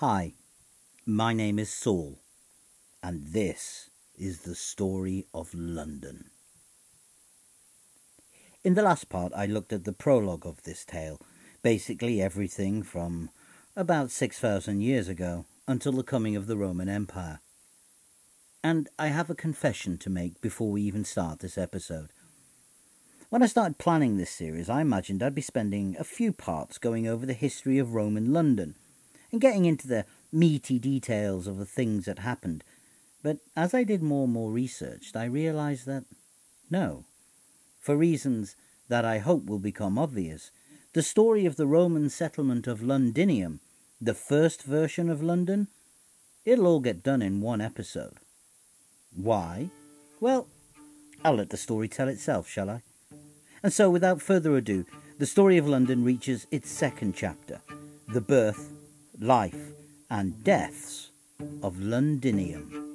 Hi, my name is Saul, and this is the story of London. In the last part, I looked at the prologue of this tale, basically everything from about 6,000 years ago until the coming of the Roman Empire. And I have a confession to make before we even start this episode. When I started planning this series, I imagined I'd be spending a few parts going over the history of Roman London and getting into the meaty details of the things that happened. But as I did more and more research, I realized that no, for reasons that I hope will become obvious, the story of the Roman settlement of Londinium, the first version of London, it'll all get done in one episode. Why? Well, I'll let the story tell itself, shall I? And so, without further ado, the story of London reaches its second chapter the birth, life, and deaths of Londinium.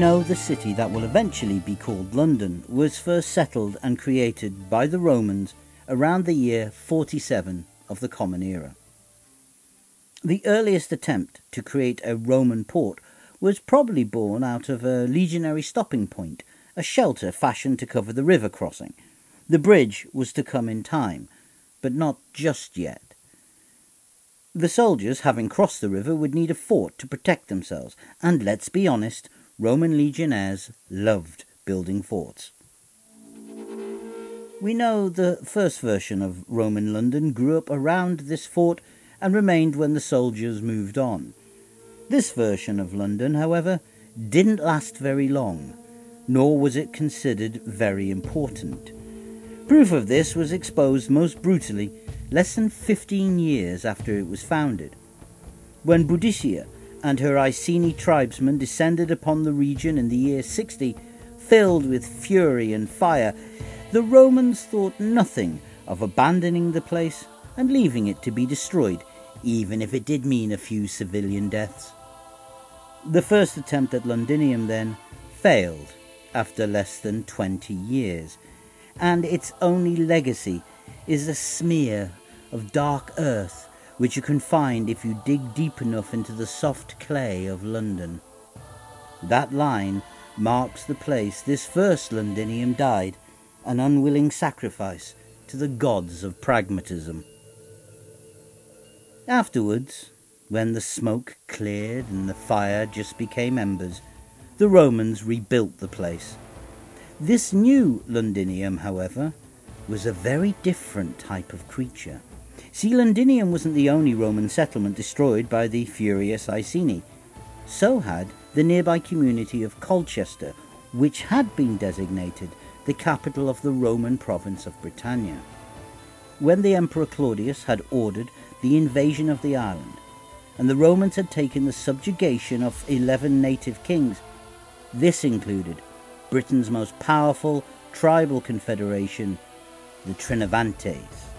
Know the city that will eventually be called London was first settled and created by the Romans around the year 47 of the Common Era. The earliest attempt to create a Roman port was probably born out of a legionary stopping point, a shelter fashioned to cover the river crossing. The bridge was to come in time, but not just yet. The soldiers, having crossed the river, would need a fort to protect themselves, and let's be honest, Roman legionnaires loved building forts. We know the first version of Roman London grew up around this fort and remained when the soldiers moved on. This version of London, however, didn't last very long, nor was it considered very important. Proof of this was exposed most brutally less than 15 years after it was founded. When Boudicca and her Iceni tribesmen descended upon the region in the year 60, filled with fury and fire, the Romans thought nothing of abandoning the place and leaving it to be destroyed, even if it did mean a few civilian deaths. The first attempt at Londinium, then, failed after less than 20 years, and its only legacy is a smear of dark earth which you can find if you dig deep enough into the soft clay of London. That line marks the place this first Londinium died, an unwilling sacrifice to the gods of pragmatism. Afterwards, when the smoke cleared and the fire just became embers, the Romans rebuilt the place. This new Londinium, however, was a very different type of creature. See, wasn't the only Roman settlement destroyed by the furious Iceni. So had the nearby community of Colchester, which had been designated the capital of the Roman province of Britannia. When the Emperor Claudius had ordered the invasion of the island, and the Romans had taken the subjugation of 11 native kings, this included Britain's most powerful tribal confederation, the Trinovantes.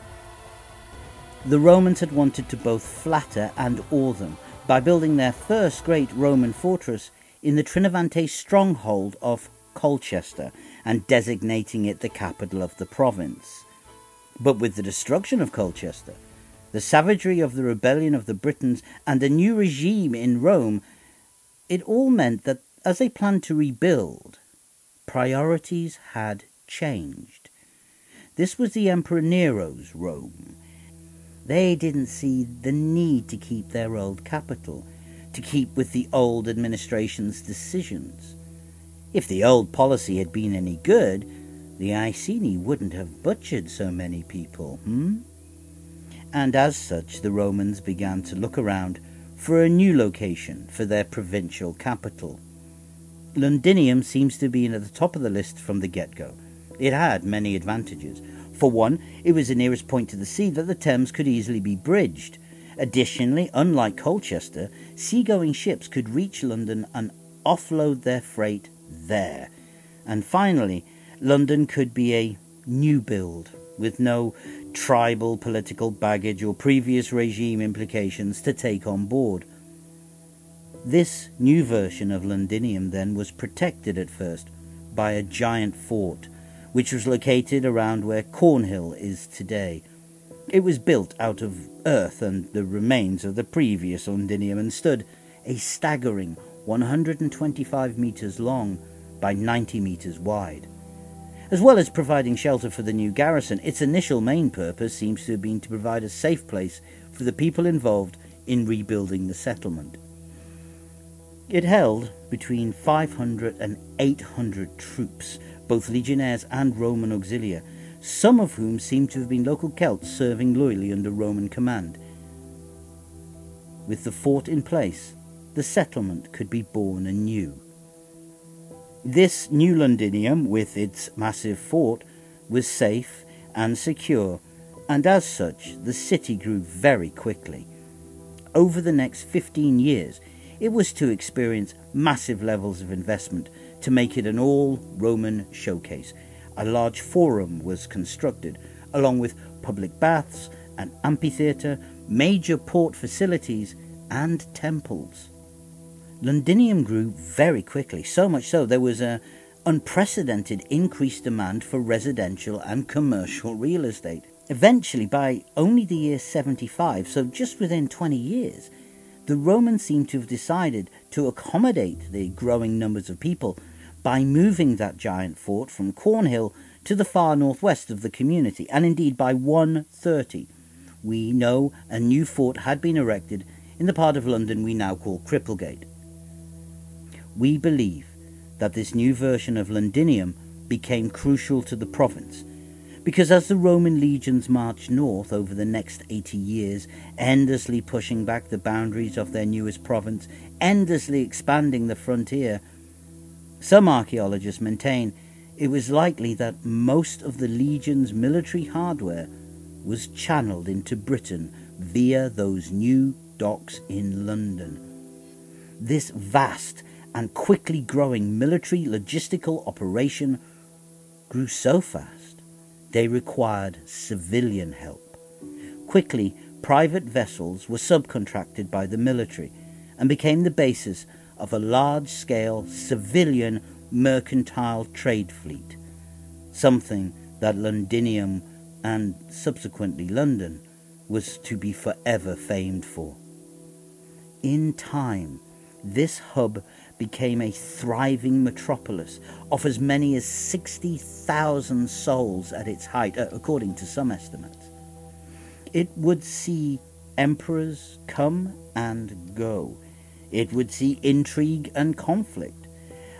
The Romans had wanted to both flatter and awe them by building their first great Roman fortress in the Trinovantes stronghold of Colchester and designating it the capital of the province. But with the destruction of Colchester, the savagery of the rebellion of the Britons, and a new regime in Rome, it all meant that as they planned to rebuild, priorities had changed. This was the Emperor Nero's Rome they didn't see the need to keep their old capital, to keep with the old administration's decisions. If the old policy had been any good, the Iceni wouldn't have butchered so many people, hmm? And as such, the Romans began to look around for a new location for their provincial capital. Londinium seems to be at the top of the list from the get go. It had many advantages. For one, it was the nearest point to the sea that the Thames could easily be bridged. Additionally, unlike Colchester, seagoing ships could reach London and offload their freight there. And finally, London could be a new build with no tribal political baggage or previous regime implications to take on board. This new version of Londinium then was protected at first by a giant fort, which was located around where Cornhill is today. It was built out of earth and the remains of the previous Londinium and stood a staggering 125 metres long by 90 metres wide. As well as providing shelter for the new garrison, its initial main purpose seems to have been to provide a safe place for the people involved in rebuilding the settlement. It held between 500 and 800 troops, both legionnaires and Roman auxilia, some of whom seem to have been local Celts serving loyally under Roman command. With the fort in place, the settlement could be born anew. This new Londinium, with its massive fort, was safe and secure, and as such, the city grew very quickly. Over the next 15 years, it was to experience massive levels of investment to make it an all Roman showcase. A large forum was constructed, along with public baths, an amphitheatre, major port facilities, and temples. Londinium grew very quickly, so much so there was an unprecedented increased demand for residential and commercial real estate. Eventually, by only the year 75, so just within 20 years, the Romans seem to have decided to accommodate the growing numbers of people by moving that giant fort from Cornhill to the far northwest of the community, and indeed by 130. We know a new fort had been erected in the part of London we now call Cripplegate. We believe that this new version of Londinium became crucial to the province because as the Roman legions marched north over the next 80 years, endlessly pushing back the boundaries of their newest province, endlessly expanding the frontier, some archaeologists maintain it was likely that most of the legion's military hardware was channeled into Britain via those new docks in London. This vast and quickly growing military logistical operation grew so fast they required civilian help. Quickly, private vessels were subcontracted by the military and became the basis of a large scale civilian mercantile trade fleet, something that Londinium and subsequently London was to be forever famed for. In time, this hub became a thriving metropolis of as many as 60,000 souls at its height, uh, according to some estimates. It would see emperors come and go. It would see intrigue and conflict.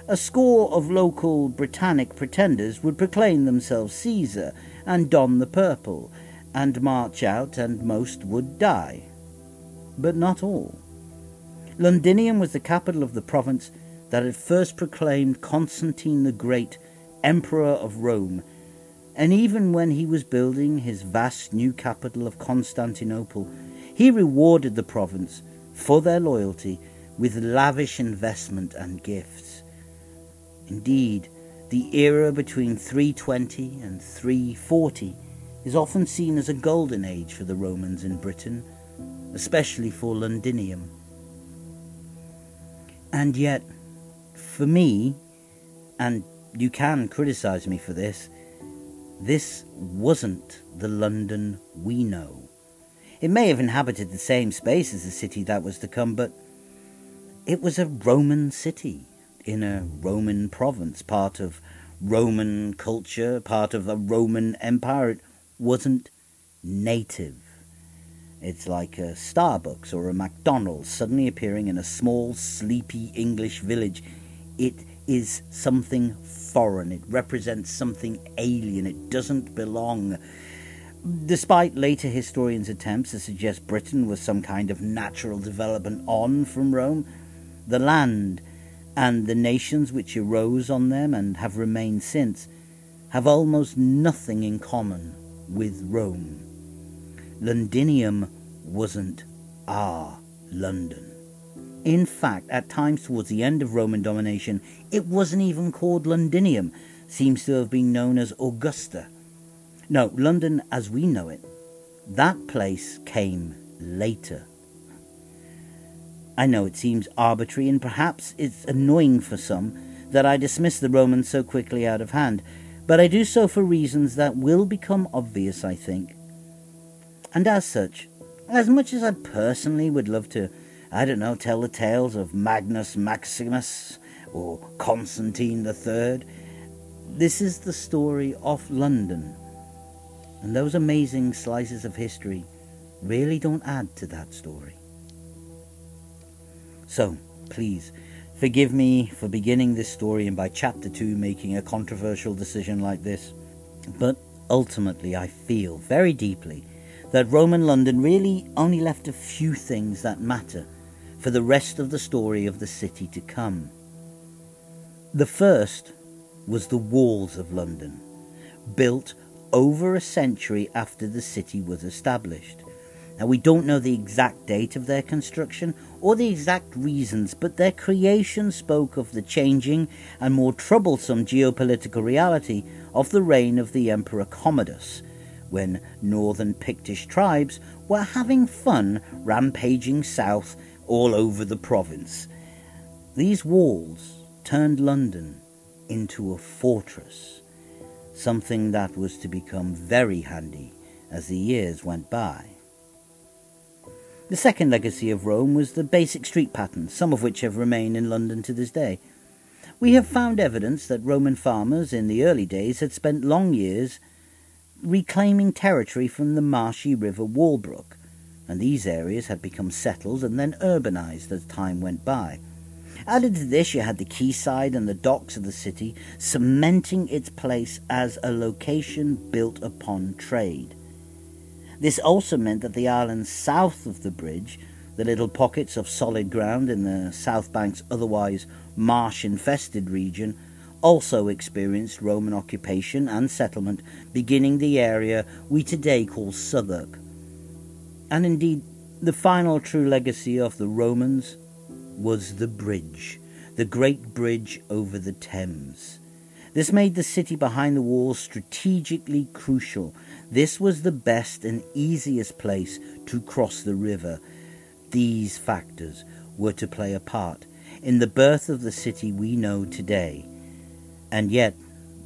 A score of local Britannic pretenders would proclaim themselves Caesar and don the purple, and march out, and most would die. But not all. Londinium was the capital of the province that had first proclaimed Constantine the Great Emperor of Rome, and even when he was building his vast new capital of Constantinople, he rewarded the province for their loyalty with lavish investment and gifts. Indeed, the era between 320 and 340 is often seen as a golden age for the Romans in Britain, especially for Londinium. And yet, for me, and you can criticize me for this, this wasn't the London we know. It may have inhabited the same space as the city that was to come, but it was a Roman city in a Roman province, part of Roman culture, part of the Roman empire. It wasn't native. It's like a Starbucks or a McDonald's suddenly appearing in a small, sleepy English village. It is something foreign. It represents something alien. It doesn't belong. Despite later historians' attempts to suggest Britain was some kind of natural development on from Rome, the land and the nations which arose on them and have remained since have almost nothing in common with Rome. Londinium wasn't our London. In fact, at times towards the end of Roman domination, it wasn't even called Londinium, seems to have been known as Augusta, No, London as we know it, that place came later. I know it seems arbitrary and perhaps it's annoying for some that I dismiss the Romans so quickly out of hand, but I do so for reasons that will become obvious, I think. And as such, as much as I personally would love to, I don't know, tell the tales of Magnus Maximus or Constantine III, this is the story of London. And those amazing slices of history really don't add to that story. So, please, forgive me for beginning this story and by chapter 2 making a controversial decision like this. But ultimately, I feel very deeply that Roman London really only left a few things that matter for the rest of the story of the city to come. The first was the walls of London, built over a century after the city was established. Now, we don't know the exact date of their construction or the exact reasons, but their creation spoke of the changing and more troublesome geopolitical reality of the reign of the Emperor Commodus, when northern Pictish tribes were having fun rampaging south all over the province. These walls turned London into a fortress, something that was to become very handy as the years went by. The second legacy of Rome was the basic street patterns, some of which have remained in London to this day. We have found evidence that Roman farmers in the early days had spent long years reclaiming territory from the marshy river Walbrook, and these areas had become settled and then urbanized as time went by. Added to this, you had the quayside and the docks of the city, cementing its place as a location built upon trade. This also meant that the islands south of the bridge, the little pockets of solid ground in the South Bank's otherwise marsh infested region, also experienced Roman occupation and settlement, beginning the area we today call Southwark. And indeed, the final true legacy of the Romans was the bridge, the great bridge over the Thames. This made the city behind the walls strategically crucial. This was the best and easiest place to cross the river. These factors were to play a part in the birth of the city we know today. And yet,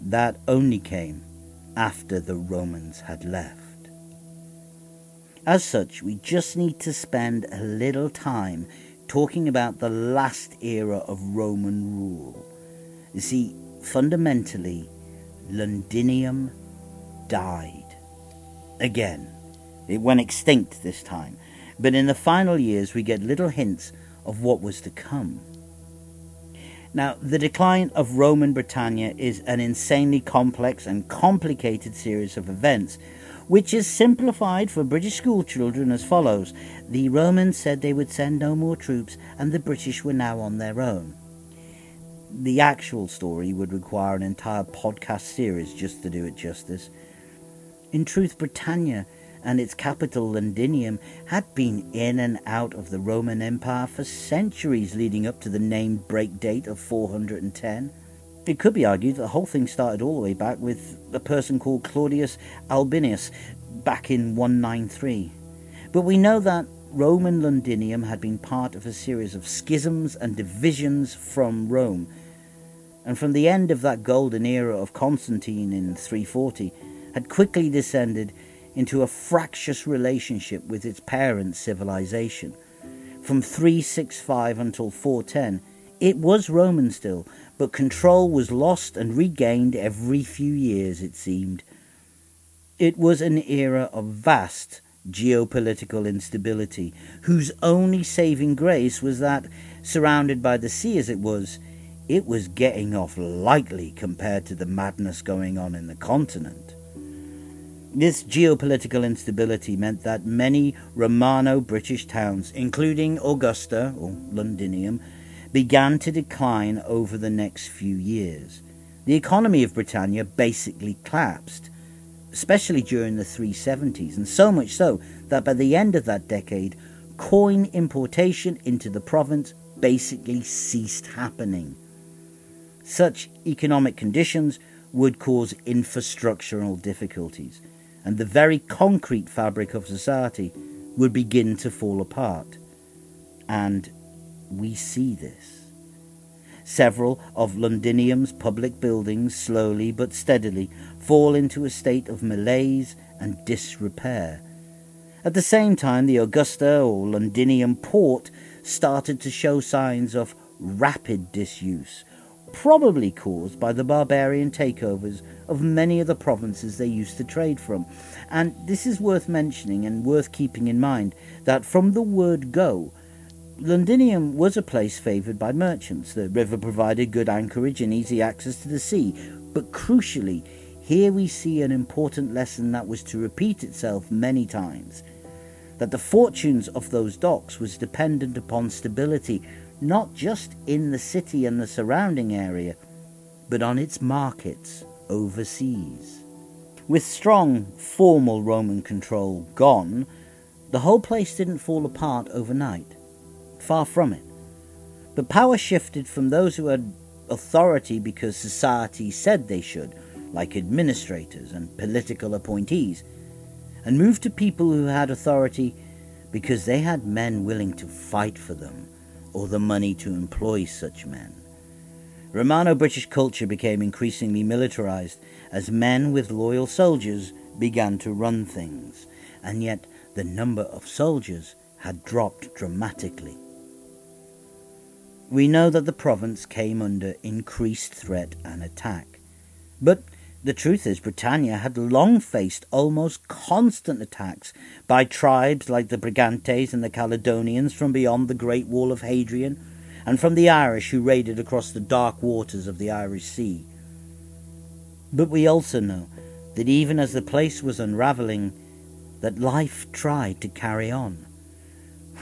that only came after the Romans had left. As such, we just need to spend a little time talking about the last era of Roman rule. You see, fundamentally, Londinium died. Again, it went extinct this time, but in the final years we get little hints of what was to come. Now, the decline of Roman Britannia is an insanely complex and complicated series of events which is simplified for British schoolchildren as follows The Romans said they would send no more troops, and the British were now on their own. The actual story would require an entire podcast series just to do it justice. In truth, Britannia and its capital Londinium had been in and out of the Roman Empire for centuries leading up to the named break date of 410. It could be argued that the whole thing started all the way back with a person called Claudius Albinus back in 193. But we know that Roman Londinium had been part of a series of schisms and divisions from Rome. And from the end of that golden era of Constantine in 340, had quickly descended into a fractious relationship with its parent civilization. From 365 until 410, it was Roman still, but control was lost and regained every few years, it seemed. It was an era of vast geopolitical instability, whose only saving grace was that, surrounded by the sea as it was, it was getting off lightly compared to the madness going on in the continent. This geopolitical instability meant that many Romano British towns, including Augusta or Londinium, began to decline over the next few years. The economy of Britannia basically collapsed, especially during the 370s, and so much so that by the end of that decade, coin importation into the province basically ceased happening. Such economic conditions would cause infrastructural difficulties. And the very concrete fabric of society would begin to fall apart. And we see this. Several of Londinium's public buildings slowly but steadily fall into a state of malaise and disrepair. At the same time, the Augusta or Londinium port started to show signs of rapid disuse, probably caused by the barbarian takeovers of many of the provinces they used to trade from. And this is worth mentioning and worth keeping in mind that from the word go, Londinium was a place favoured by merchants. The river provided good anchorage and easy access to the sea. But crucially, here we see an important lesson that was to repeat itself many times that the fortunes of those docks was dependent upon stability not just in the city and the surrounding area, but on its markets overseas. With strong formal Roman control gone, the whole place didn't fall apart overnight. Far from it. But power shifted from those who had authority because society said they should, like administrators and political appointees, and moved to people who had authority because they had men willing to fight for them or the money to employ such men. Romano British culture became increasingly militarized as men with loyal soldiers began to run things, and yet the number of soldiers had dropped dramatically. We know that the province came under increased threat and attack, but the truth is, Britannia had long faced almost constant attacks by tribes like the Brigantes and the Caledonians from beyond the Great Wall of Hadrian, and from the Irish who raided across the dark waters of the Irish Sea. But we also know that even as the place was unravelling, that life tried to carry on.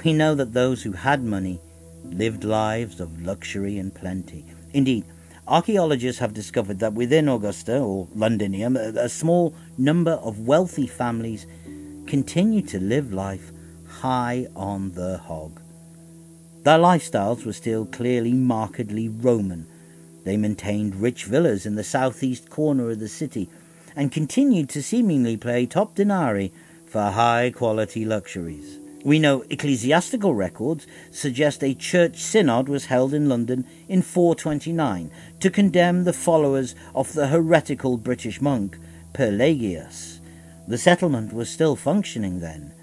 We know that those who had money lived lives of luxury and plenty. Indeed, Archaeologists have discovered that within Augusta, or Londinium, a, small number of wealthy families continue to live life high on the hog. Their lifestyles were still clearly markedly Roman. They maintained rich villas in the southeast corner of the city and continued to seemingly pay top denarii for high quality luxuries. We know ecclesiastical records suggest a church synod was held in London in 429 to condemn the followers of the heretical British monk Pelagius. The settlement was still functioning then,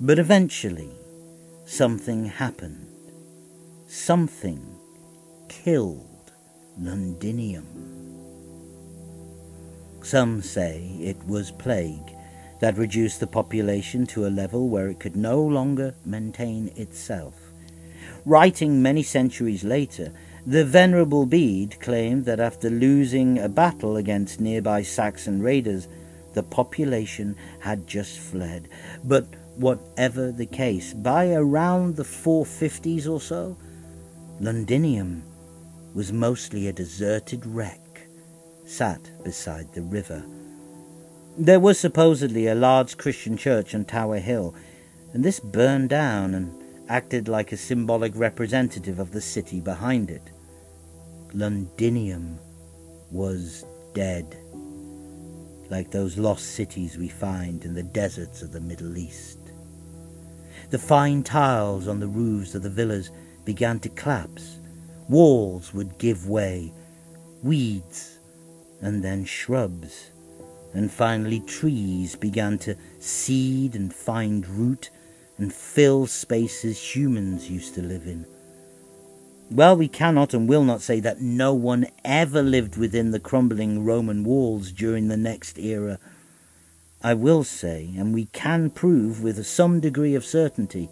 but eventually something happened. Something killed Londinium. Some say it was plague that reduced the population to a level where it could no longer maintain itself. Writing many centuries later, the Venerable Bede claimed that after losing a battle against nearby Saxon raiders, the population had just fled. But whatever the case, by around the 450s or so, Londinium was mostly a deserted wreck, sat beside the river. There was supposedly a large Christian church on Tower Hill, and this burned down and acted like a symbolic representative of the city behind it. Londinium was dead, like those lost cities we find in the deserts of the Middle East. The fine tiles on the roofs of the villas began to collapse, walls would give way, weeds, and then shrubs and finally trees began to seed and find root and fill spaces humans used to live in. Well, we cannot and will not say that no one ever lived within the crumbling Roman walls during the next era. I will say, and we can prove with some degree of certainty,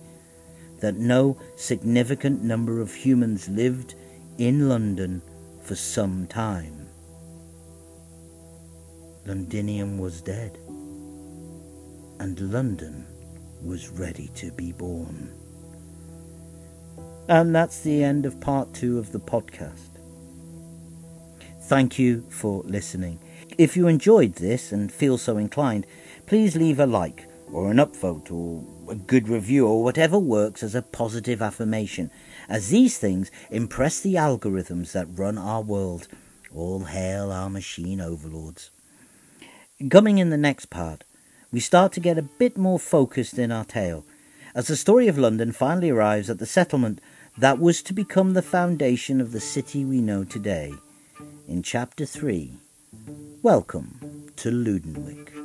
that no significant number of humans lived in London for some time. Londinium was dead, and London was ready to be born. And that's the end of part two of the podcast. Thank you for listening. If you enjoyed this and feel so inclined, please leave a like or an upvote or a good review or whatever works as a positive affirmation, as these things impress the algorithms that run our world. All hail our machine overlords. Coming in the next part, we start to get a bit more focused in our tale as the story of London finally arrives at the settlement that was to become the foundation of the city we know today. In Chapter 3, Welcome to Lundenwic.